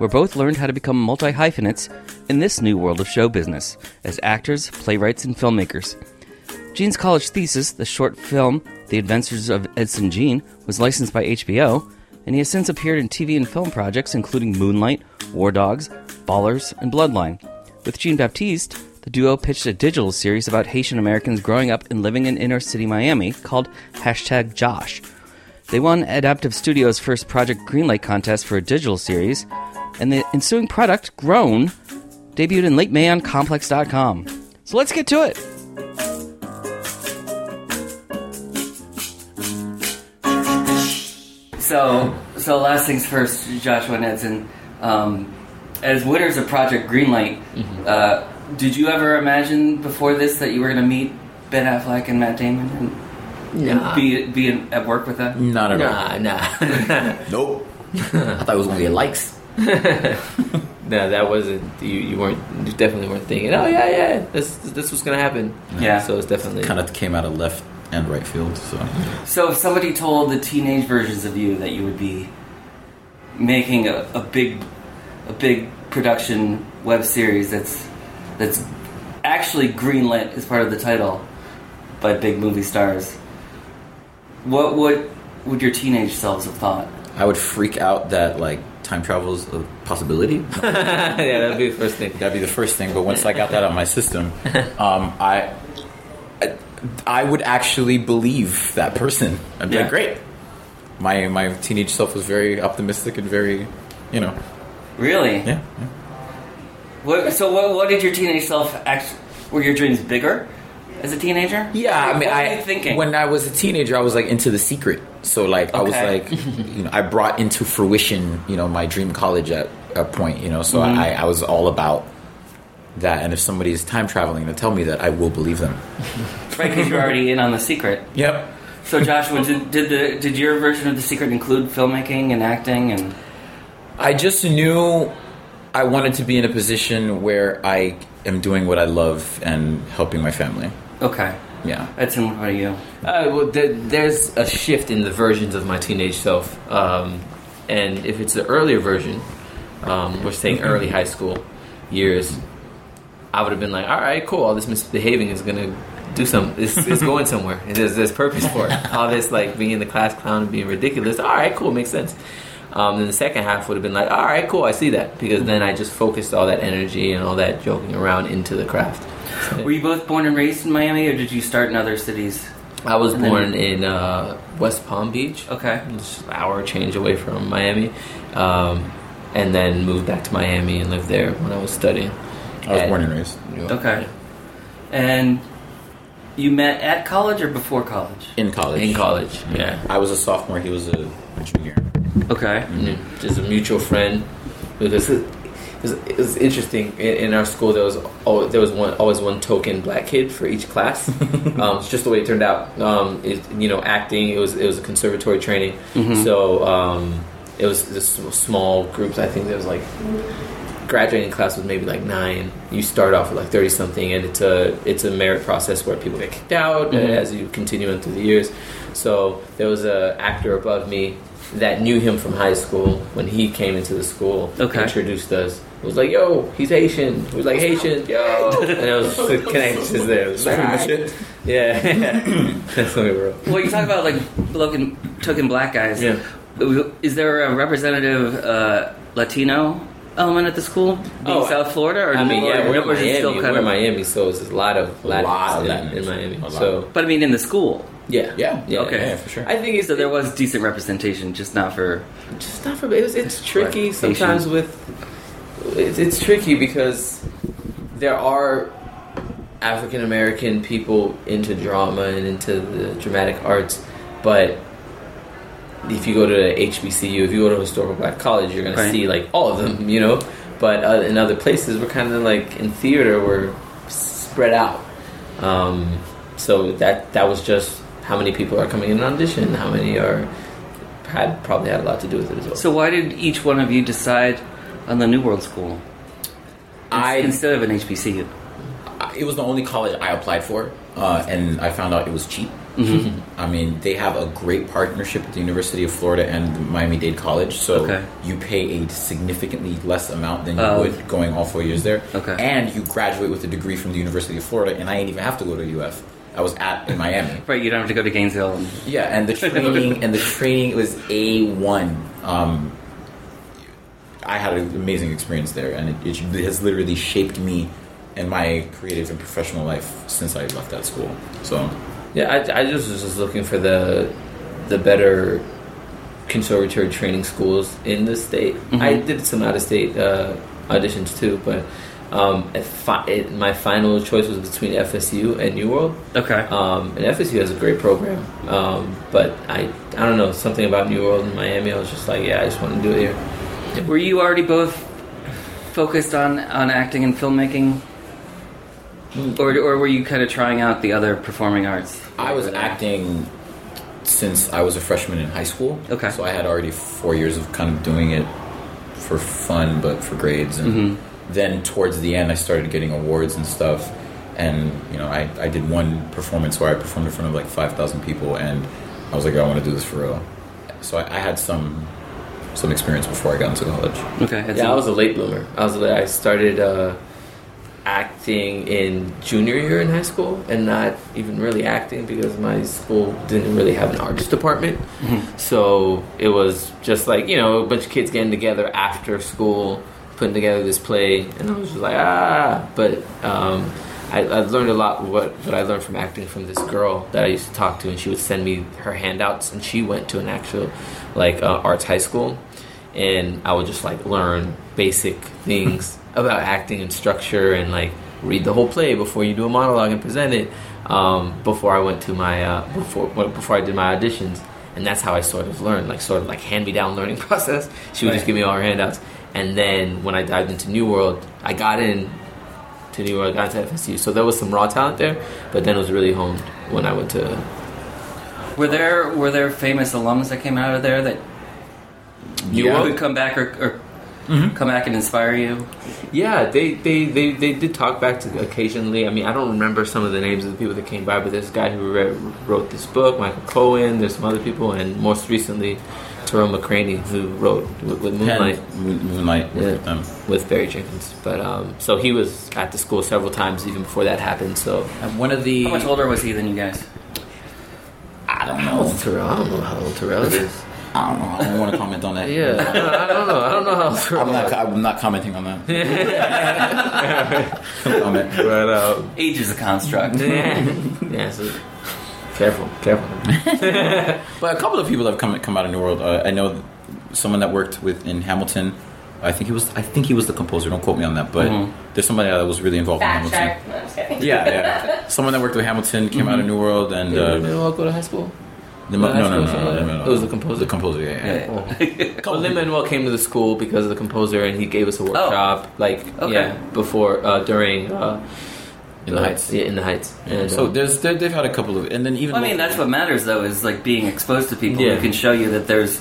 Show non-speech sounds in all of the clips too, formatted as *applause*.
where both learned how to become multi hyphenates in this new world of show business as actors, playwrights, and filmmakers. Jean's college thesis, the short film The Adventures of Edson Jean, was licensed by HBO, and he has since appeared in TV and film projects including Moonlight, War Dogs, Ballers, and Bloodline. With Jean Baptiste, the duo pitched a digital series about Haitian Americans growing up and living in inner city Miami called Hashtag Josh. They won Adaptive Studios' first Project Greenlight contest for a digital series, and the ensuing product, Grown, debuted in late May on Complex.com. So let's get to it. So, so last things first, Joshua and Edson. Um, as winners of Project Greenlight, uh, did you ever imagine before this that you were going to meet Ben Affleck and Matt Damon and, Nah. and be be in, at work with them? Not at Nah, nah. all. *laughs* Nope. *laughs* I thought it was gonna be likes. *laughs* no, that wasn't. You, you weren't. You definitely weren't thinking. Oh yeah, yeah. This this was gonna happen. Yeah. So it's definitely. Kind of came out of left and right field. So So if somebody told the teenage versions of you that you would be making a, a big a big production web series that's that's actually greenlit as part of the title by big movie stars, what would would your teenage selves have thought? I would freak out that like time travel is a possibility. *laughs* yeah, that'd be the first thing. That'd be the first thing. But once I got that out of my system, *laughs* um, I, I I would actually believe that person. I'd be Yeah. like, great. My my teenage self was very optimistic and very, you know, Really? yeah. yeah. What, so what, what did your teenage self act? Were your dreams bigger as a teenager? Yeah, I mean, what I thinking? when I was a teenager, I was like into the secret. So like, I was like, *laughs* you know, I brought into fruition, you know, my dream college at a point, you know. So Mm-hmm. I, I was all about that. And if somebody is time traveling to tell me that, I will believe them. *laughs* right because you're already in on the secret. Yep. So Joshua, did, did the did your version of the secret include filmmaking and acting and? I just knew I wanted to be in a position where I am doing what I love and helping my family. Okay, Yeah. Edson, what about you? Uh, well, there, there's a shift in the versions of my teenage self, um, and if it's the earlier version, um, we're saying early high school years, I would have been like, "All right, cool. All this misbehaving is gonna do some. It's, it's going somewhere. And *laughs* there's there's purpose for it. All this like being the class clown and being ridiculous. All right, cool, makes sense." Um, then the second half would have been like, "All right, cool, I see that," because then I just focused all that energy and all that joking around into the craft. *laughs* Were you both born and raised in Miami, or did you start in other cities? I was And then- born in uh, West Palm Beach. Okay, just an hour change away from Miami, um, and then moved back to Miami and lived there when I was studying. I was at born and raised New York. okay. And you met at college or before college? in college. in college. Yeah, I was a sophomore. He was a junior. Okay. Yeah, just a mutual friend. Because it was, it was interesting in, in our school. There was al there was one always one token black kid for each class. *laughs* um, it's just the way it turned out. Um, it, you know, acting. It was it was a conservatory training. So um, it was this small groups. I think there was like graduating class was maybe like nine. You start off with like thirty something, and it's a it's a merit process where people get kicked out Mhm. as you continue on through the years. So there was a actor above me that knew him from high school when he came into the school. Okay. introduced us. It was like, "Yo, he's Haitian." He was like, "Haitian, yo," and it was *laughs* the connections there. It was like, Pretty yeah, *laughs* that's what we were. Well, you talk about like looking token black guys. Yeah. Is there a representative uh, Latino element at the school, being Oh, South Florida, or I mean, or yeah, we're in was it Miami. still kind We're in of- Miami, so there's a lot of Latinx lot of in, Latinx. in Miami. So But I mean, in the school, yeah, Yeah. yeah, Okay. Yeah, for sure. I think it's so there was decent representation, just not for. just not for it was, it's tricky Right. sometimes with it's, it's tricky because there are African American people into drama and into the dramatic arts, but if you go to HBCU, if you go to a historical black college, you're gonna see like all of them, *laughs* you know. but uh, in other places, we're kind of like in theater, we're spread out. Um, so that that was just how many people are coming in an audition, how many are had probably had a lot to do with it as well. So why did each one of you decide on the New World School I instead of an HBCU? it was the only college I applied for, uh, and I found out it was cheap. I mean, they have a great partnership with the University of Florida and Miami Dade College, so Okay. you pay a significantly less amount than you Oh. would going all four years there. Okay. and you graduate with a degree from the University of Florida, and I didn't even have to go to UF. I was at in Miami. *laughs* Right, you don't have to go to Gainesville. And, Yeah, and the *laughs* training and the training was a one. Um, I had an amazing experience there, and it, it has literally shaped me and my creative and professional life since I left that school. So, Yeah, I, I just was just looking for the the better conservatory training schools in the state. I did some out of state uh, auditions too, but um, fi- it, my final choice was between FSU and New World. okay. Um, and FSU has a great program, um, but I I don't know something about New World in Miami. I was just like, yeah, I just want to do it here. Were you already both focused on, on acting and filmmaking? Or, or were you kind of trying out the other performing arts? I was acting since I was a freshman in high school. Okay. So I had already four years of kind of doing it for fun, but for grades. And Mm-hmm. then towards the end, I started getting awards and stuff. And you know, I, I did one performance where I performed in front of like five thousand people, and I was like, I want to do this for real. So I, I had some some experience before I got into college. Okay. Yeah, so- I was a late bloomer. I was I started uh, acting in junior year in high school, and not even really acting because my school didn't really have an arts department. So it was just like you know a bunch of kids getting together after school, putting together this play, and I was just like ah. But um, I, I learned a lot. What what I learned from acting from this girl that I used to talk to, and she would send me her handouts, and she went to an actual like uh, arts high school and I would just like learn basic things *laughs* about acting and structure and like read the whole play before you do a monologue and present it. Um, before I went to my uh, before before I did my auditions, and that's how I sort of learned, like sort of like hand me down learning *laughs* process. She would just give me all her handouts, and then when I dived into New World, I got in to New World, got into FSU, so there was some raw talent there, but then it was really honed when I went to Were there were there famous alums that came out of there that you World. would come back or, or Mm-hmm. come back and inspire you? Yeah, they, they, they, they did talk back to occasionally. I mean, I don't remember some of the names of the people that came by, but there's a guy who read, wrote this book, Michael Cohen. There's some other people, and most recently, Tarell McCraney, who wrote with, with Moonlight Pen- Moon- Moonlight. Yeah. Um, with Barry Jenkins. But um, so he was at the school several times even before that happened. So and one of the How much older was he than you guys? I don't know. Tarell? I don't know how old Tarell is. I don't know. I don't want to comment on that. *laughs* Yeah, I don't, know. I don't know how old Tarell. I'm not. I'm not commenting on that. *laughs* comment. But uh, Age is a construct. *laughs* yeah, so careful, careful. *laughs* But a couple of people have come come out of New World. Uh, I know someone that worked with in Hamilton. I think he was. I think he was the composer. Don't quote me on that. But Mhm. there's somebody that was really involved Fact in Hamilton. No, I'm. Yeah, yeah. *laughs* Someone that worked with Hamilton came out of New World, and Did uh, Lin-Manuel go to high school? the, no, no, no, no, High no, no, no. It was the composer? The composer, yeah. yeah. Yeah. Well, Lin Manuel came to the school because of the composer, and he gave us a workshop. Like, Okay. yeah, before, uh, during, uh, In the Heights. Yeah, in the Heights. And, So there's there, they've had a couple of, and then even Well, I mean, that's what matters, though, is like being exposed to people Yeah. who can show you that there's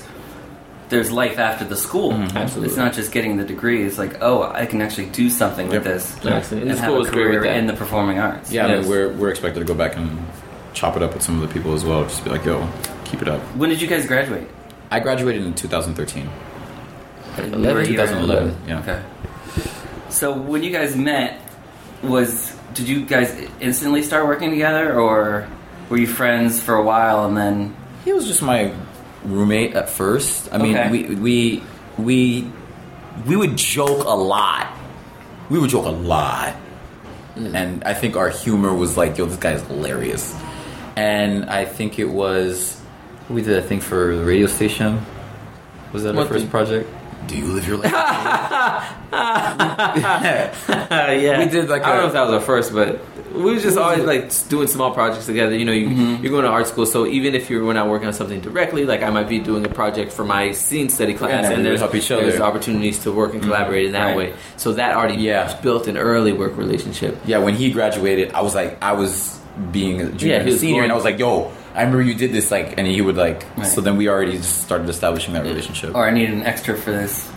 there's life after the school. Mm-hmm. Absolutely. It's not just getting the degree. It's like, oh, I can actually do something with this Exactly. And and the have school a great career in the performing arts. Yeah, I mean, we're we're expected to go back and chop it up with some of the people as well. Just be like, yo, keep it up. When did you guys graduate? I graduated in 2013. You were a year 2011. Yeah. Okay. So when you guys met, was did you guys instantly start working together, or were you friends for a while and then? He was just my roommate at first. I mean, Okay. we we we we would joke a lot. We would joke a lot, hmm. and I think our humor was like, "Yo, this guy is hilarious." And I think it was we did a thing for the radio station. Was that our first project? Do you live your life? *laughs* yeah, We did, like, I don't know if that was our first, but we was just always like doing small projects together. You know, you, Mm-hmm. you're going to art school, so even if you're we're not working on something directly, like I might be doing a project for my scene study class, and we and would there's help each there's opportunities to work and collaborate in that Right. way. So that already Yeah. built an early work relationship. yeah, when he graduated, I was like, I was being a junior Yeah, and he a was senior, and I was like, yo, I remember you did this, like, and he would like. Right. So then we already just started establishing that relationship. Or I need an extra for this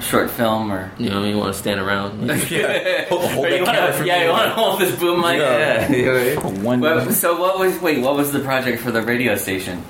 short film, or You know, you want to stand around. *laughs* yeah, hold, hold you wanna- yeah, you want to hold this boom mic. Yeah. yeah. *laughs* One. But, so what was wait? What was the project for the radio station?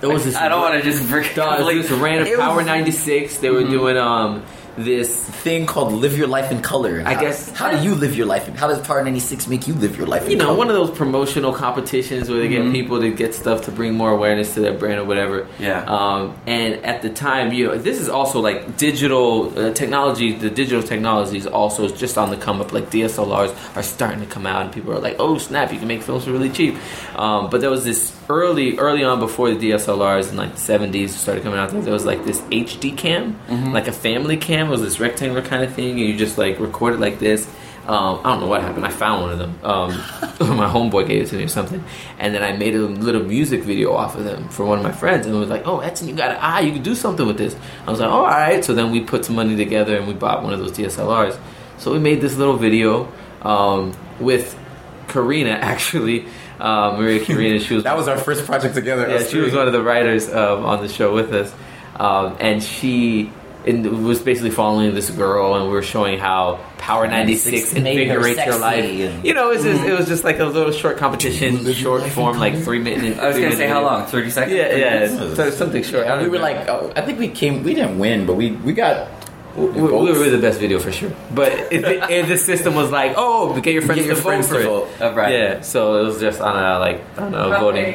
It was this. I don't want to just break. It was a random Power 96. They were doing um this thing called "Live Your Life in Color." I How- guess- How do you live your life? In, how does Power ninety six make you live your life? In you know, color? one of those promotional competitions where they get people to get stuff to bring more awareness to their brand or whatever. Yeah. Um, and at the time, you know, this is also like digital uh, technology. The digital technology is also just on the come up. Like DSLRs are starting to come out, and people are like, "Oh snap! You can make films for really cheap." Um, but there was this early, early on before the DSLRs in like the seventies started coming out. There was like this HD cam, like a family cam. It was this rectangular kind of thing, and you just like record it like this. Um, I don't know what happened. I found one of them. Um, *laughs* my homeboy gave it to me or something, and then I made a little music video off of them for one of my friends, and it was like, "Oh, Edson, you got an eye. You can do something with this." I was like, "Oh, all right." So then we put some money together and we bought one of those DSLRs. So we made this little video um, with Karina, *laughs* actually, uh, Maria Karina. She was *laughs* that was our first project together. yeah, she was one of the writers um, on the show with us, um, and she and it was basically following this girl, and we were showing how Power ninety six invigorates your life. and- You know, it was just it was just like a little short competition, short form, like three minutes. I was gonna say how long? Thirty seconds. Yeah, yeah, Yes. so something short. I we were remember. like, oh, I think we came. We didn't win, but we we got. We, we were the best video for sure, but if, the- *laughs* if the system was like, oh, get your friends Get your to friends vote for to it. vote. Oh, right. Yeah, so it was just on a like I don't know voting.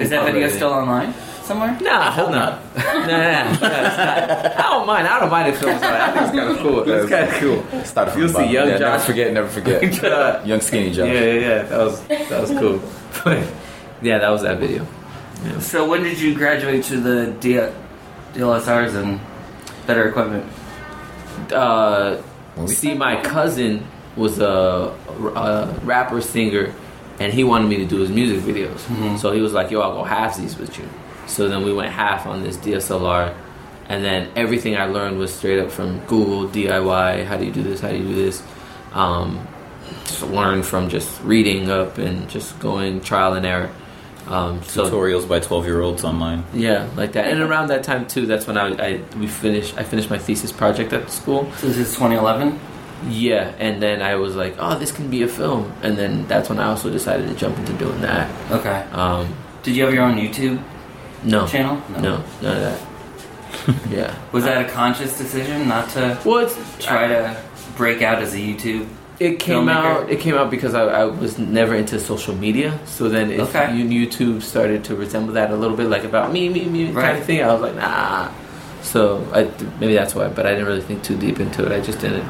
Is that video still online somewhere? Nah, hope hell no. *laughs* Nah, nah, nah, it's *laughs* not. I don't mind. I don't mind if films like that. I think it's kind of cool. It's kind of cool. Started from You'll the see bottom. young yeah, Never Josh. forget, never forget. yeah, *laughs* young skinny Josh. yeah, yeah. That was that was cool. But yeah, that was that video. So when did you graduate to the D- DLSRs and better equipment? Uh, see, my cousin was a, a rapper singer, and he wanted me to do his music videos. So he was like, "Yo, I'll go halfsies with you." So then we went half on this DSLR, and then everything I learned was straight up from Google DIY. How do you do this? How do you do this? Um, just learn from just reading up and just going trial and error. Um, so Tutorials by twelve year olds online. yeah, like that. And around that time too, that's when I, I we finished. I finished my thesis project at school. So this is 2011. Yeah, and then I was like, oh, this can be a film. And then that's when I also decided to jump into doing that. Okay. Um, Did you have your own YouTube no, channel? no, none of that. *laughs* yeah. Was that a conscious decision not to Well, try to break out as a YouTube? it came filmmaker? out. It came out because I, I was never into social media. So then, if Okay. YouTube started to resemble that a little bit, like about me, me, me kind Right. of thing, I was like, nah. So I, maybe that's why, but I didn't really think too deep into it. I just didn't.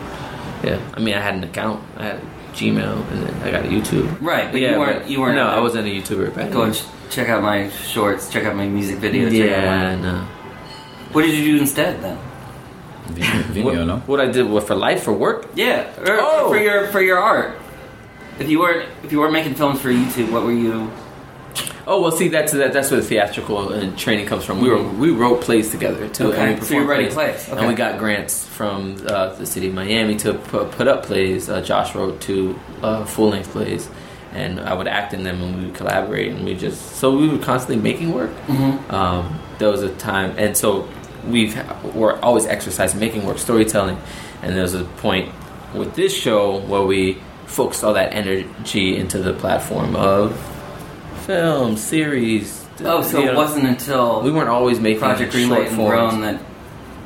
Yeah, I mean, I had an account, I had Gmail, and then I got a YouTube. Right, but yeah, you weren't. but You weren't. No, I wasn't a YouTuber back then. And ch- check out my shorts. Check out my music videos. check out Yeah, my- no. What did you do instead then? Vimeo, *laughs* what, no? what I did what, for life for work? Yeah, or Oh! for your for your art. If you weren't if you weren't making films for YouTube, what were you? Oh well, see that's that, that's where the theatrical and training comes from. We were we wrote plays together too. Mm-hmm. Okay, and we so you're performed writing plays. and Okay. we got grants from uh, the city of Miami to put, put up plays. Uh, Josh wrote two uh, full length plays, and I would act in them, and we would collaborate, and we just so we were constantly making work. Mm-hmm. Um, there was a time, and so we've we're always exercising making work, storytelling, and there was a point with this show where we focused all that energy into the platform of film series. Oh, so it know. wasn't until We weren't always making Project Greenlight and. Grown that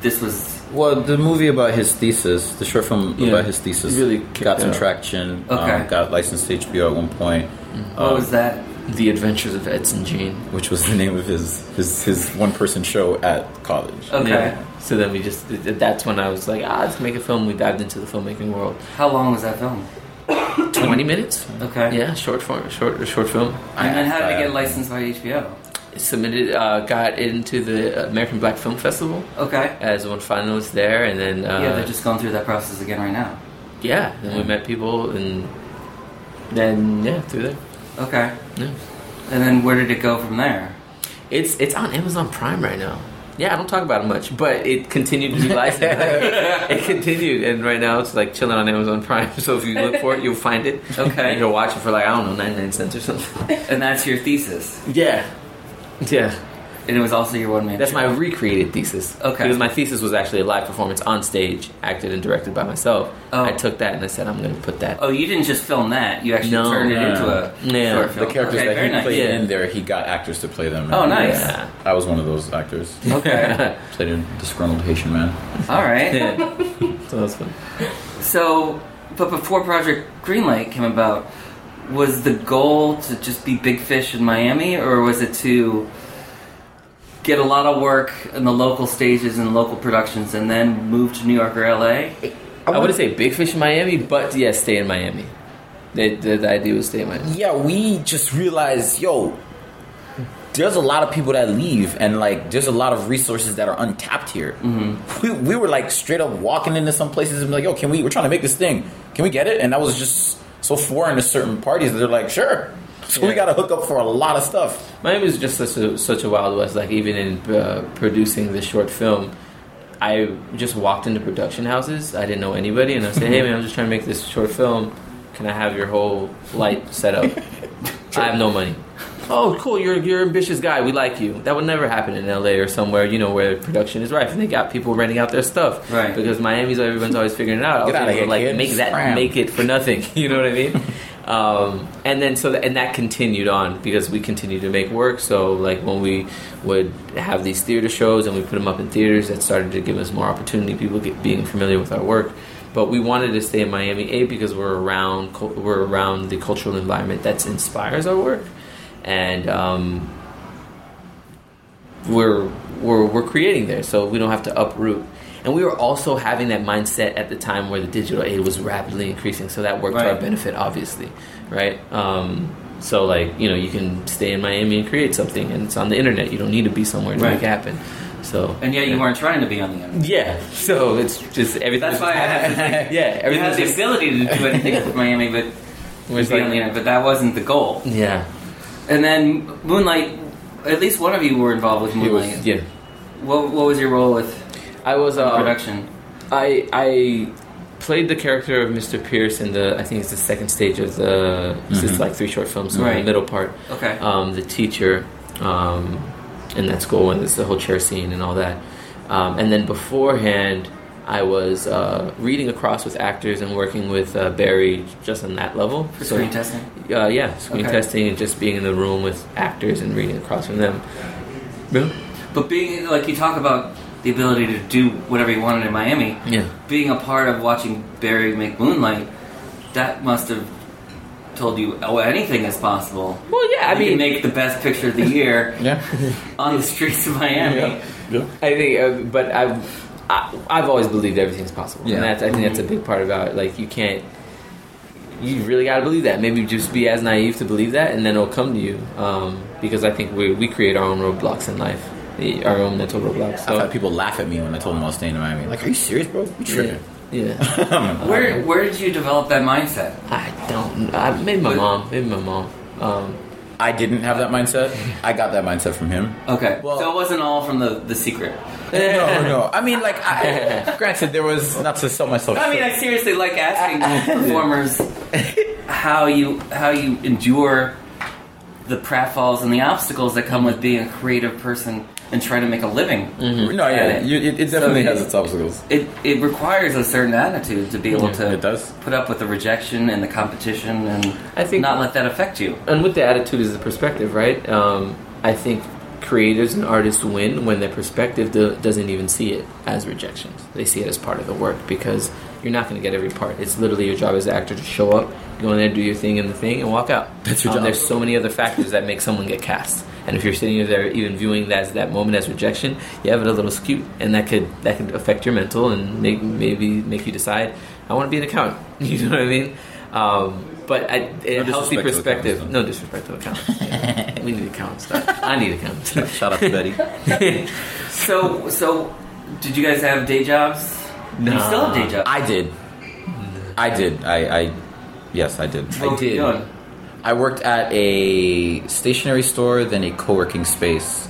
this was. Well, the movie about his thesis, the short film Yeah. about his thesis, Really got some out. traction. Okay. Um, got licensed to HBO at one point. What Um, was that? The Adventures of Edson Jean. Which was the name of his his, his one person show at college. Okay. Yeah. So then we just that's when I was like, ah, let's make a film. We dived into the filmmaking world. How long was that film? Twenty minutes. Okay. Yeah, short form, short short film. And then how did it get licensed by HBO? Submitted, uh, got into the American Black Film Festival Okay. as one finalist there, and then uh, yeah, they're just going through that process again right now. yeah, then we met people, and then yeah, through there. Okay. Yeah. And then where did it go from there? It's it's on Amazon Prime right now. Yeah, I don't talk about it much, but it continued to be licensed. *laughs* it continued, and right now it's like chilling on Amazon Prime. *laughs* So if you look for it, you'll find it. Okay. and you'll watch it for like I don't know, ninety nine cents or something. And that's your thesis. Yeah, yeah. And it was also your one man. That's my recreated thesis. Okay. Because my thesis was actually a live performance on stage, acted and directed by myself. Oh. I took that and I said I'm going to put that. Oh, you didn't just film that. You actually No. turned it Yeah. into a Yeah. short The characters okay, that very he nice. played Yeah. in there, he got actors to play them. Oh, nice. Yeah. I was one of those actors. Okay. *laughs* Played a disgruntled Haitian man. All right. Yeah. *laughs* so that's fun. So, but before Project Greenlight came about, was the goal to just be big fish in Miami, or was it to get a lot of work in the local stages and local productions, and then move to New York or LA? I wouldn't say big fish in Miami, but yeah, stay in Miami. The, the, the idea was stay in Miami. Yeah, we just realized, yo, there's a lot of people that leave, and like, there's a lot of resources that are untapped here. Mm-hmm. We, we were like straight up walking into some places and be like, yo, can we? We're trying to make this thing. Can we get it? And that was just so foreign to certain parties that they're like, sure. So we got to hook up for a lot of stuff. Miami was just such a such a wild west. Like even in uh, producing this short film, I just walked into production houses. I didn't know anybody, and I said, "Hey man, I'm just trying to make this short film. Can I have your whole light set up? *laughs* I have no money." Oh, cool! You're you're an ambitious guy. We like you. That would never happen in L.A. or somewhere you know where production is rife, and they got people renting out their stuff. Right. Because Miami's everyone's always figuring it out. Get outta able to, here, like kid. make that Scram. make it for nothing. *laughs* You know what I mean? *laughs* um, and then so that, and that continued on because we continued to make work. So like when we would have these theater shows and we put them up in theaters, that started to give us more opportunity. People get being familiar with our work. But we wanted to stay in Miami, a because we're around we're around the cultural environment that inspires our work, and um, we're we're we're creating there, so we don't have to uproot. And we were also having that mindset at the time where the digital aid was rapidly increasing, so that worked to our benefit, obviously, right? Um, so like you know, you can stay in Miami and create something, and it's on the internet. You don't need to be somewhere to Right. make it happen. So And yet you yeah. weren't trying to be on the internet. Yeah, so it's just everything. That's why I had *laughs* yeah, You everything had the just ability to do anything with Miami, but *laughs* was like- on the internet. But that wasn't the goal. yeah, And then Moonlight. At least one of you were involved with He was- Moonlight. yeah. What, what was your role with I was the uh, production? I I played the character of Mr. Pierce in the I think it's the second stage of the it's just like three short films so in Right. the middle part. Okay. Um, the teacher um, in that school and there's the whole chair scene and all that. Um, and then beforehand, I was uh, reading across with actors and working with uh, Barry just on that level. For screen testing? Uh, yeah, screen Okay. testing and just being in the room with actors and reading across from them. Yeah. But being like you talk about the ability to do whatever you wanted in Miami, Yeah. being a part of watching Barry make Moonlight, that must have told you oh anything is possible. Well, yeah, I you mean, can make the best picture of the year *laughs* Yeah. on the streets of Miami. yeah. I think, uh, but I've I, I've always believed everything's possible, Yeah. and that's I think that's a big part about it. Like you can't, you really got to believe that. Maybe just be as naive to believe that, and then it'll come to you. Um, because I think we we create our own roadblocks in life, our own mental roadblocks. I've had people laugh at me when I told them I was staying in Miami. Like, are you serious, bro? You yeah, tripping? yeah. *laughs* Where where did you develop that mindset? I don't. I, maybe my mom. Maybe my mom. Um, I didn't have that mindset. I got that mindset from him. Okay, Well- so it wasn't all from the the secret. no, no. *laughs* I mean, like, I, *laughs* granted, there was not to sell myself. I mean, I seriously like asking *laughs* performers how you how you endure the pratfalls and the obstacles that come with being a creative person and trying to make a living. no, yeah, you, it, it definitely So has its obstacles. It it requires a certain attitude to be able to it does. put up with the rejection and the competition and I think- not let that affect you. and with the attitude is the perspective, right? Um, I think creators and artists win when their perspective do, doesn't even see it as rejections. They see it as part of the work because you're not going to get every part. It's literally your job as an actor to show up, go in there, do your thing in the thing, and walk out. That's your Um, job. There's so many other factors that make someone get cast. And if you're sitting there even viewing that as that moment as rejection, you have it a little skewed, and that could that could affect your mental and make maybe make you decide I want to be an accountant. *laughs* You know what I mean? Um, but I, a No healthy perspective. accountants, No disrespect to accountants. *laughs* Yeah. we need accountants. I need accountants. Shout out to Betty. *laughs* So, so did you guys have day jobs? You still have day jobs. I did. I did. I, I yes, I did. What I did. doing? I worked at a stationery store, then a co-working space,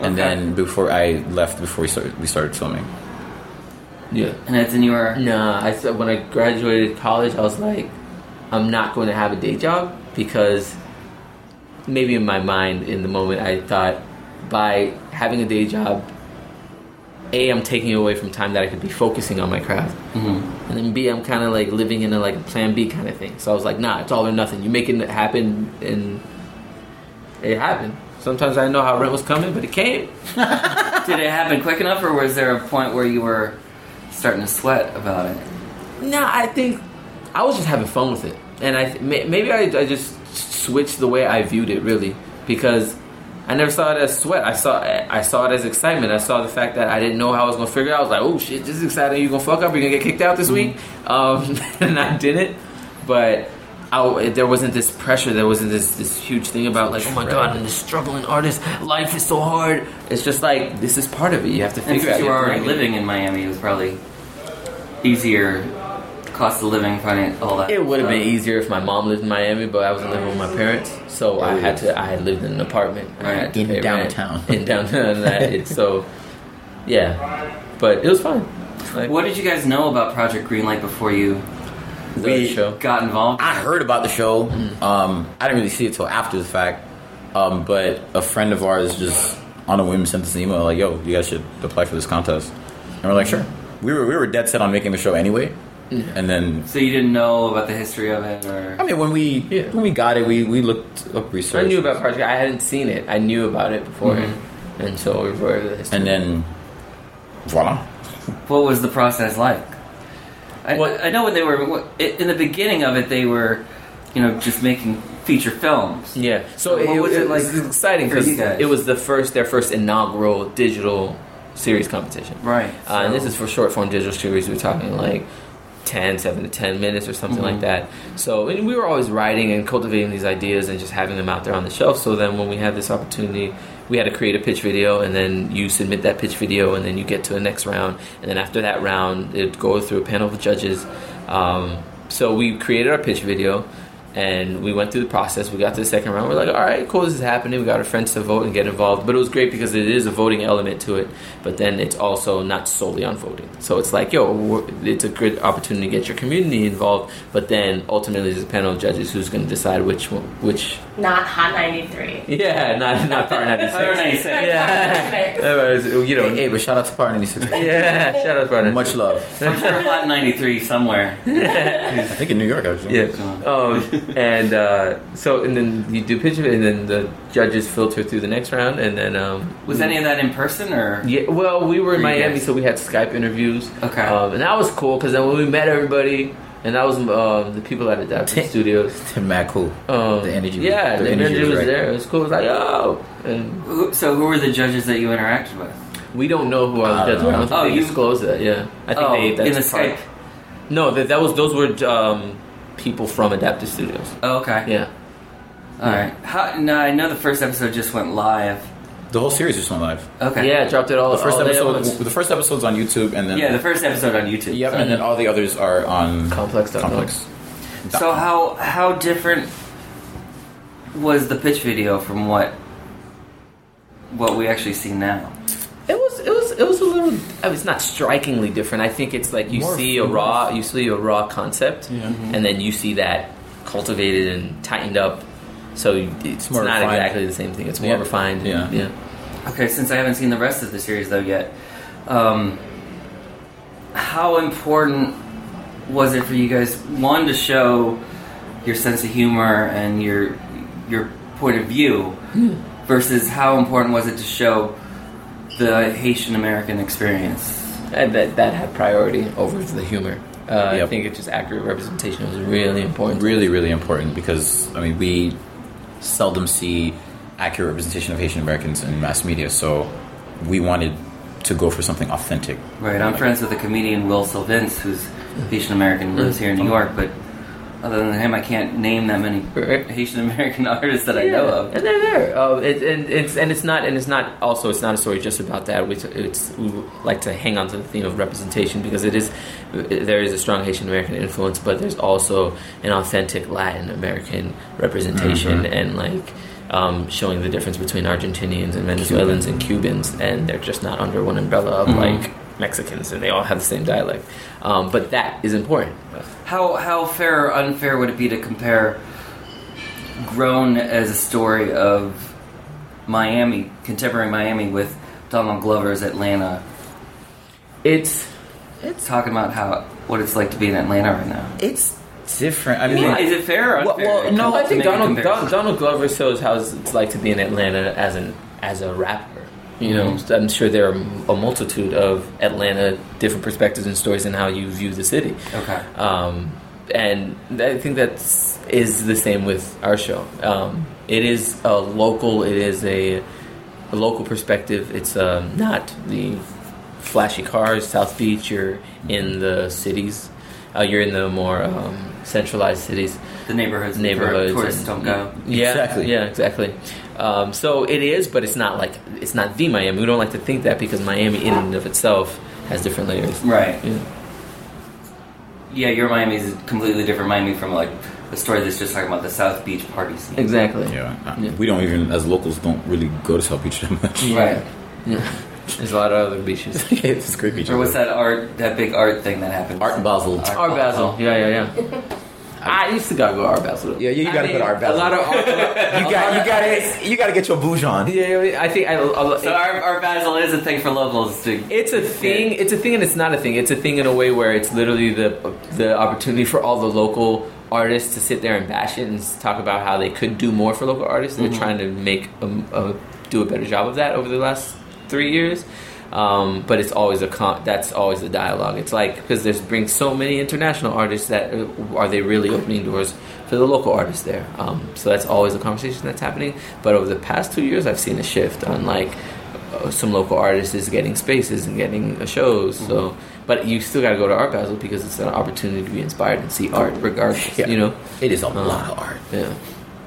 and then before I left, before we started, we started filming. yeah. And that's in your. Nah, I said when I graduated college, I was like, I'm not going to have a day job because maybe in my mind, in the moment, I thought by having a day job, a I'm taking away from time that I could be focusing on my craft, Mm-hmm. and then b I'm kind of like living in a like plan B kind of thing. So I was like, nah, it's all or nothing. You making it happen, and it happened. Sometimes I didn't know how rent was coming, but it came. *laughs* Did it happen quick enough, or was there a point where you were starting to sweat about it? No, I think I was just having fun with it, and I maybe I, I just switched the way I viewed it really because I never saw it as sweat. I saw I saw it as excitement. I saw the fact that I didn't know how I was gonna figure it out. I was like, oh shit, this is exciting. You gonna fuck up? You gonna get kicked out this week? Um, *laughs* and I didn't, but. I, there wasn't this pressure. There wasn't this this huge thing about like, oh my god, I'm this struggling artist. Life is so hard. It's just like this is part of it. You have to And figure since out. you were have to already living in Miami, it was probably easier cost of living, finding all that. It would have been easier if my mom lived in Miami, but I wasn't living with my parents, so I had to. I had lived in an apartment I had In pay rent downtown. *laughs* in downtown. and I- it's so, yeah, but it was fun. Like, What did you guys know about Project Greenlight before you we- show? got involved? I heard about the show. Um, I didn't really see it till after the fact. Um, but a friend of ours just on a whim sent us an email like, "Yo, you guys should apply for this contest." And we're like, "Sure." We were we were dead set on making the show anyway. And then So you didn't know about the history of it, or I mean, when we Yeah. when we got it, we, we looked up research. I knew about Project. I hadn't seen it. I knew about it beforehand, and so we were. the history. and then voila. what was the process like? I, What- I know when they were what- in the beginning of it, they were, you know, just making feature films. Yeah. So What it, was it like was exciting for because you guys? it was the first their first inaugural digital series competition. Right. Uh, and this is for short form digital series. We're talking like 10, 7 to 10 minutes or something like that. So and we were always writing and cultivating these ideas and just having them out there on the shelf. So then when we had this opportunity, we had to create a pitch video and then you submit that pitch video and then you get to the next round. And then after that round, it goes through a panel of judges. Um, so we created our pitch video and we went through the process. We got to the second round. We're like, all right, cool, this is happening. We got our friends to vote and get involved. But it was great because it is a voting element to it. But then it's also not solely on voting. So it's like, yo, it's a good opportunity to get your community involved. But then ultimately, there's a panel of judges who's going to decide which one, which. Not Hot 93. Yeah, not not Power 96. Power 96. *laughs* Yeah, *laughs* Otherwise, you know. Hey, but shout out to Power 96. *laughs* Yeah, shout out to Power 96. Much love. I'm sure Hot 93 somewhere. I think in New York, actually. Yeah. Um, and uh, so, and then you do pitch it, and then the judges filter through the next round, and then um, Was any of that in person or? Yeah, well, we were in Were Miami, guys- so we had Skype interviews. Okay. Um, and that was cool because then when we met everybody, and that was um, the people at Adaptive *laughs* Studios. *laughs* Tim Mac, cool. Um, The energy was- Yeah, the the, energy energy was was right. there. It was cool. It was like, oh. And so who were the judges that you interacted with? we don't know who I our don't judges were. I don't think Oh, they you- disclosed that, yeah. I think oh, they, that's in the part- Skype. No, that, that was, those were um, people from Adaptive Studios. Oh, okay. Yeah. All right. How, no, I know the first episode just went live. The whole series just went live. Okay. Yeah, dropped it all The first all episode, once. the first episode's on YouTube, and then Yeah, the first episode on YouTube. Yep, and then all the others are on Complex.com. Complex. So how how different was the pitch video from what what we actually see now? It was it was it was a little. I mean, it's not strikingly different. I think it's like you More- see a raw you see a raw concept, Yeah. and then you see that cultivated and tightened up. So you- it's more not refined. exactly the same thing. It's more Yeah. refined. Yeah. yeah. Okay, since I haven't seen the rest of the series though yet, um, how important was it for you guys one to show your sense of humor and your your point of view versus how important was it to show the Haitian American experience? And that that had priority over the humor. Uh, I think it's just accurate representation was really important. Really, really important because I mean we seldom see accurate representation of Haitian Americans in mass media, so we wanted to go for something authentic. Right, I'm friends with a comedian Will Sylvince, who's Haitian American, lives here in New York. But other than him, I can't name that many. Haitian American *laughs* artists that I know of. and they're there. Uh, it, and it's and it's not and it's not also it's not a story just about that. We, it's we like to hang on to the theme of representation because it is there is a strong Haitian American influence, but there's also an authentic Latin American representation and like. Um, showing the difference between Argentinians and Venezuelans and Cubans, and they're just not under one umbrella of like Mexicans, and they all have the same dialect. Um, but that is important. How how fair or unfair would it be to compare Grown as a story of Miami, contemporary Miami, with Donald Glover's Atlanta? It's It's talking about how what it's like to be in Atlanta right now. It's different. I mean, is it fair or Well- well, no, I think Donald? Don, Donald Glover shows how it's like to be in Atlanta as an as a rapper. You know, Mm-hmm. I'm sure there are a multitude of Atlanta different perspectives and stories in how you view the city. Okay. Um, and I think that's the same with our show. Um, it is a local. It is a, a local perspective. It's um, not the flashy cars. South Beach. You're in the cities. Uh, you're in the more um, centralized cities The neighborhoods, neighborhoods. tourists and- don't go. Yeah, Exactly. Yeah, exactly. Um, so it is, but it's not like it's not the Miami. We don't like to think that because Miami, in and of itself, has different layers. Right. Yeah. Yeah, your Miami is completely different Miami from like a story that's just talking about the South Beach party scene. Exactly. yeah, Yeah. we don't even as locals don't really go to South Beach that much. Right. Yeah. There's a lot of other beaches. *laughs* it's great beach. Or what's that art, that big art thing that happened? Art Basel. Art Basel. Yeah, yeah, yeah. *laughs* I used to gotta go to Art Basel. Yeah, yeah, you gotta mean, go to Art Basel. A lot of art. You got, you got to, you got to get your bouge on. yeah, yeah, I think I. I So our, Art Basel is a thing for locals to. It's a thing. It's a thing, and it's not a thing. It's a thing in a way where it's literally the the opportunity for all the local artists to sit there and bash it and talk about how they could do more for local artists. They're mm-hmm. trying to make a, a, do a better job of that over the last three years. Um, but it's always a con- that's always the dialogue. It's like because there's bring so many international artists that uh, are they really opening doors for the local artists there. Um, so that's always a conversation that's happening. But over the past two years, I've seen a shift on like uh, some local artists is getting spaces and getting uh, shows. So, but you still got to go to Art Basel because it's an opportunity to be inspired and see art, regardless. Yeah. You know, It is a Uh, lot of art yeah,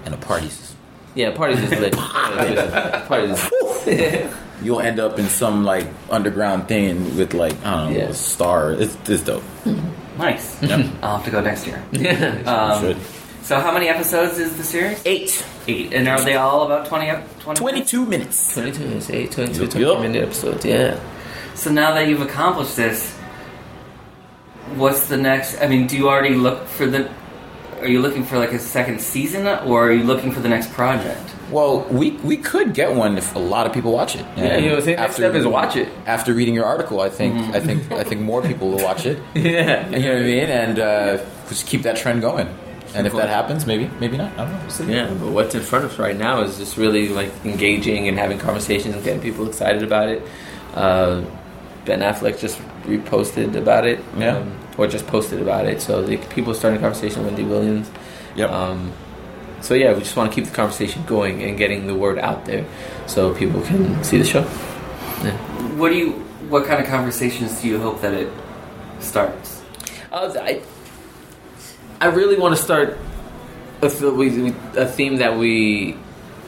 and the parties. yeah. Parties is lit. *laughs* parties. Is, You'll end up in some like underground thing with like I don't know Yeah. a star. It's, it's dope. Nice. Yeah. *laughs* I'll have to go next year. *laughs* yeah. Um, Should. so how many episodes is the series? Eight. Eight. And are they all about 20? 20 22 minutes. 22 minutes, 8, 22, Yup. 20 minute episodes, yeah. So now that you've accomplished this, what's the next? I mean, do you already look for the? Are you looking for like a second season, or are you looking for the next project? Well, we we could get one if a lot of people watch it. Yeah, you know, the next step is watch it. After reading your article, I think I think I think more people will watch it. *laughs* Yeah. You know what I mean? And uh, just keep that trend going. And if that happens, maybe maybe not. I don't know. Yeah, but what's in front of us right now is just really like engaging and having conversations and getting people excited about it. Uh, ben Affleck just reposted about it, Yeah. um, or just posted about it. So the people starting a conversation. With Wendy Williams. Yep. Um, so yeah, we just want to keep the conversation going and getting the word out there, so people can see the show. Yeah. What do you? What kind of conversations do you hope that it starts? Uh, I, I really want to start a, th- we, we, a theme that we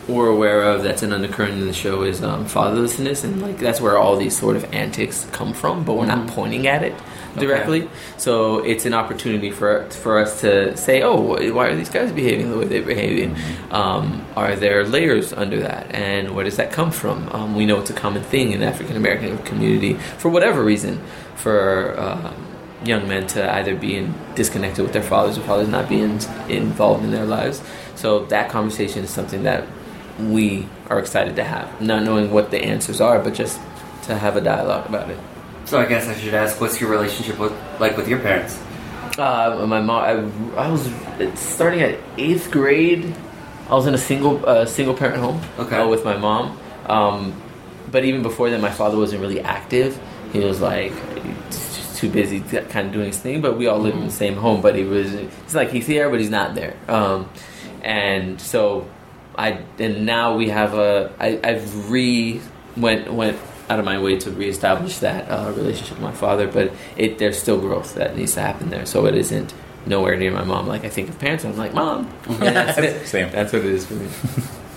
were aware of that's an undercurrent in the show is um, fatherlessness, and like that's where all these sort of antics come from, but we're not pointing at it directly. So it's an opportunity for for us to say, oh, why are these guys behaving the way they're behaving? Um, are there layers under that, and where does that come from? Um, we know it's a common thing in the African American community for whatever reason for. Um, young men to either be in, disconnected with their fathers or fathers not being involved in their lives. So that conversation is something that we are excited to have, not knowing what the answers are, but just to have a dialogue about it. So I guess I should ask, what's your relationship with like with your parents? Uh, my mom, I, I was starting at eighth grade. I was in a single uh, single parent home Okay. uh, with my mom. Um, but even before that, my father wasn't really active. He was like too busy, to kind of doing his thing. But we all lived in the same home. But he was, it's like he's here, but he's not there. Um, and so I and now we have a I, I've re went went out of my way to reestablish that uh, relationship with my father, but it there's still growth that needs to happen there. So it isn't nowhere near my mom. Like I think of parents, I'm like mom. And *laughs* that's it. Same. That's what it is for me.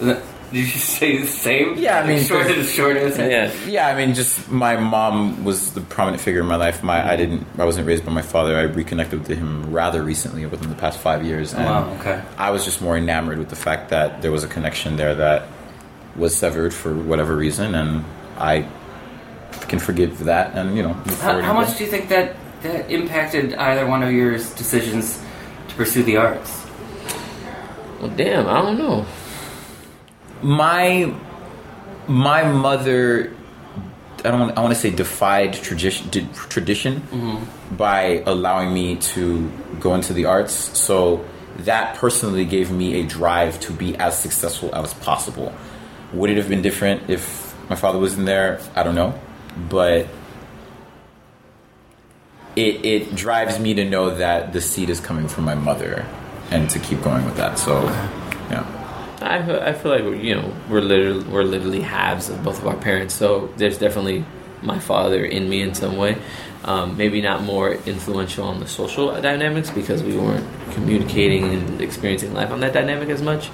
*laughs* Did you say the same? Yeah, I mean, short because- and short answer. Yeah. Yeah, I mean, just my mom was the prominent figure in my life. My I didn't, I wasn't raised by my father. I reconnected with him rather recently, within the past five years. And wow, okay. I was just more enamored with the fact that there was a connection there that was severed for whatever reason, and I can forgive that, and you know. move How, how much do you think that that impacted either one of your decisions to pursue the arts? Well, damn, I don't know. my my mother I don't want, I want to say defied tradition did, tradition mm-hmm. by allowing me to go into the arts so that personally gave me a drive to be as successful as possible would it have been different if my father wasn't there I don't know but it it drives me to know that the seed is coming from my mother and to keep going with that so yeah I feel, I feel like you know we're literally we're literally halves of both of our parents. So there's definitely my father in me in some way. Um, maybe not more influential on the social dynamics because we weren't communicating and experiencing life on that dynamic as much.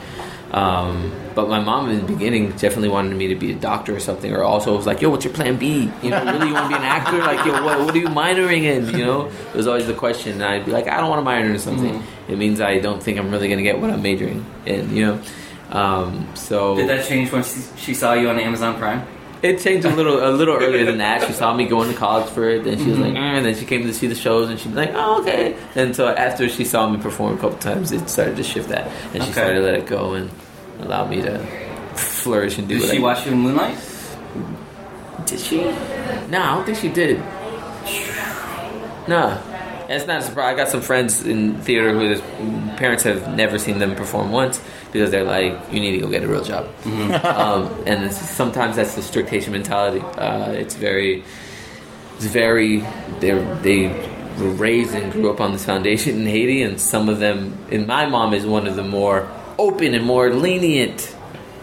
Um, but my mom in the beginning definitely wanted me to be a doctor or something, or also was like, "Yo, what's your plan B? You know, really you want to be an actor? Like, yo, what, what are you minoring in? You know?" It was always the question, and I'd be like, "I don't want to minor in something. It means I don't think I'm really going to get what I'm majoring in." You know. Um, so Did that change when she, she saw you on Amazon Prime? it changed a little a little earlier than that. She saw me going to college for it, and she was like, Mm-hmm. eh, and then she came to see the shows, and she'd be like, oh okay. And so after she saw me perform a couple times, it started to shift that, and she Okay. started to let it go and allow me to flourish and do. Did what she I- watch you in Moonlight? Did she? No, I don't think she did. No. It's not a surprise. I got some friends in theater whose parents have never seen them perform once because they're like, "You need to go get a real job." *laughs* um, and sometimes that's the strict Haitian mentality. Uh, it's very, it's very. They they were raised and grew up on this foundation in Haiti, and some of them, and my mom is one of the more open and more lenient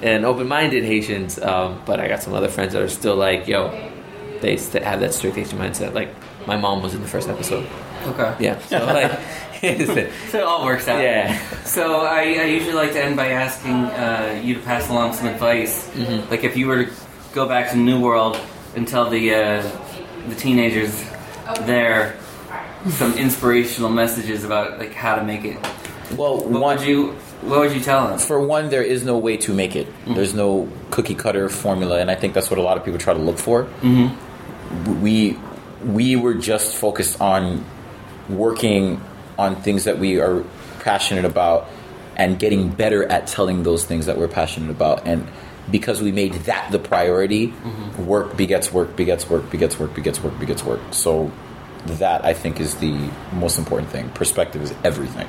and open-minded Haitians. Um, but I got some other friends that are still like, "Yo, they st- have that strict Haitian mindset." Like my mom was in the first episode. Okay. Yeah, so *laughs* like, So it all works out. yeah. So I, I usually like to end by asking uh, you to pass along some advice. Mm-hmm. Like if you were to go back to New World and tell the uh, the teenagers there some inspirational messages about like how to make it. well What one would you What would you tell them? for one, there is no way to make it. There's no cookie cutter formula, and I think that's what a lot of people try to look for. Mm-hmm. We we were just focused on working on things that we are passionate about and getting better at telling those things that we're passionate about. And because we made that the priority, work begets work, begets work, begets work, begets work, begets work. So that I think is the most important thing. Perspective is everything.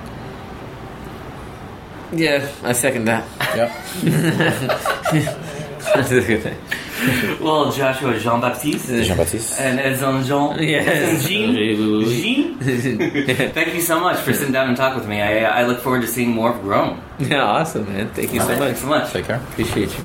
Yeah, I second that. Yep. *laughs* That's a good thing. Well, Joshua Jean Baptiste Jean Baptiste. and Edson Jean. Yes. *laughs* Jean. Jean. *laughs* Thank you so much for sitting down and talk with me. I, I look forward to seeing more of Grown. Yeah, awesome, man. Thank you so much. Thanks so much. Take care. Appreciate you.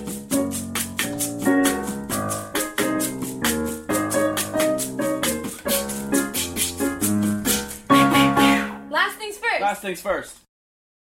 Things first.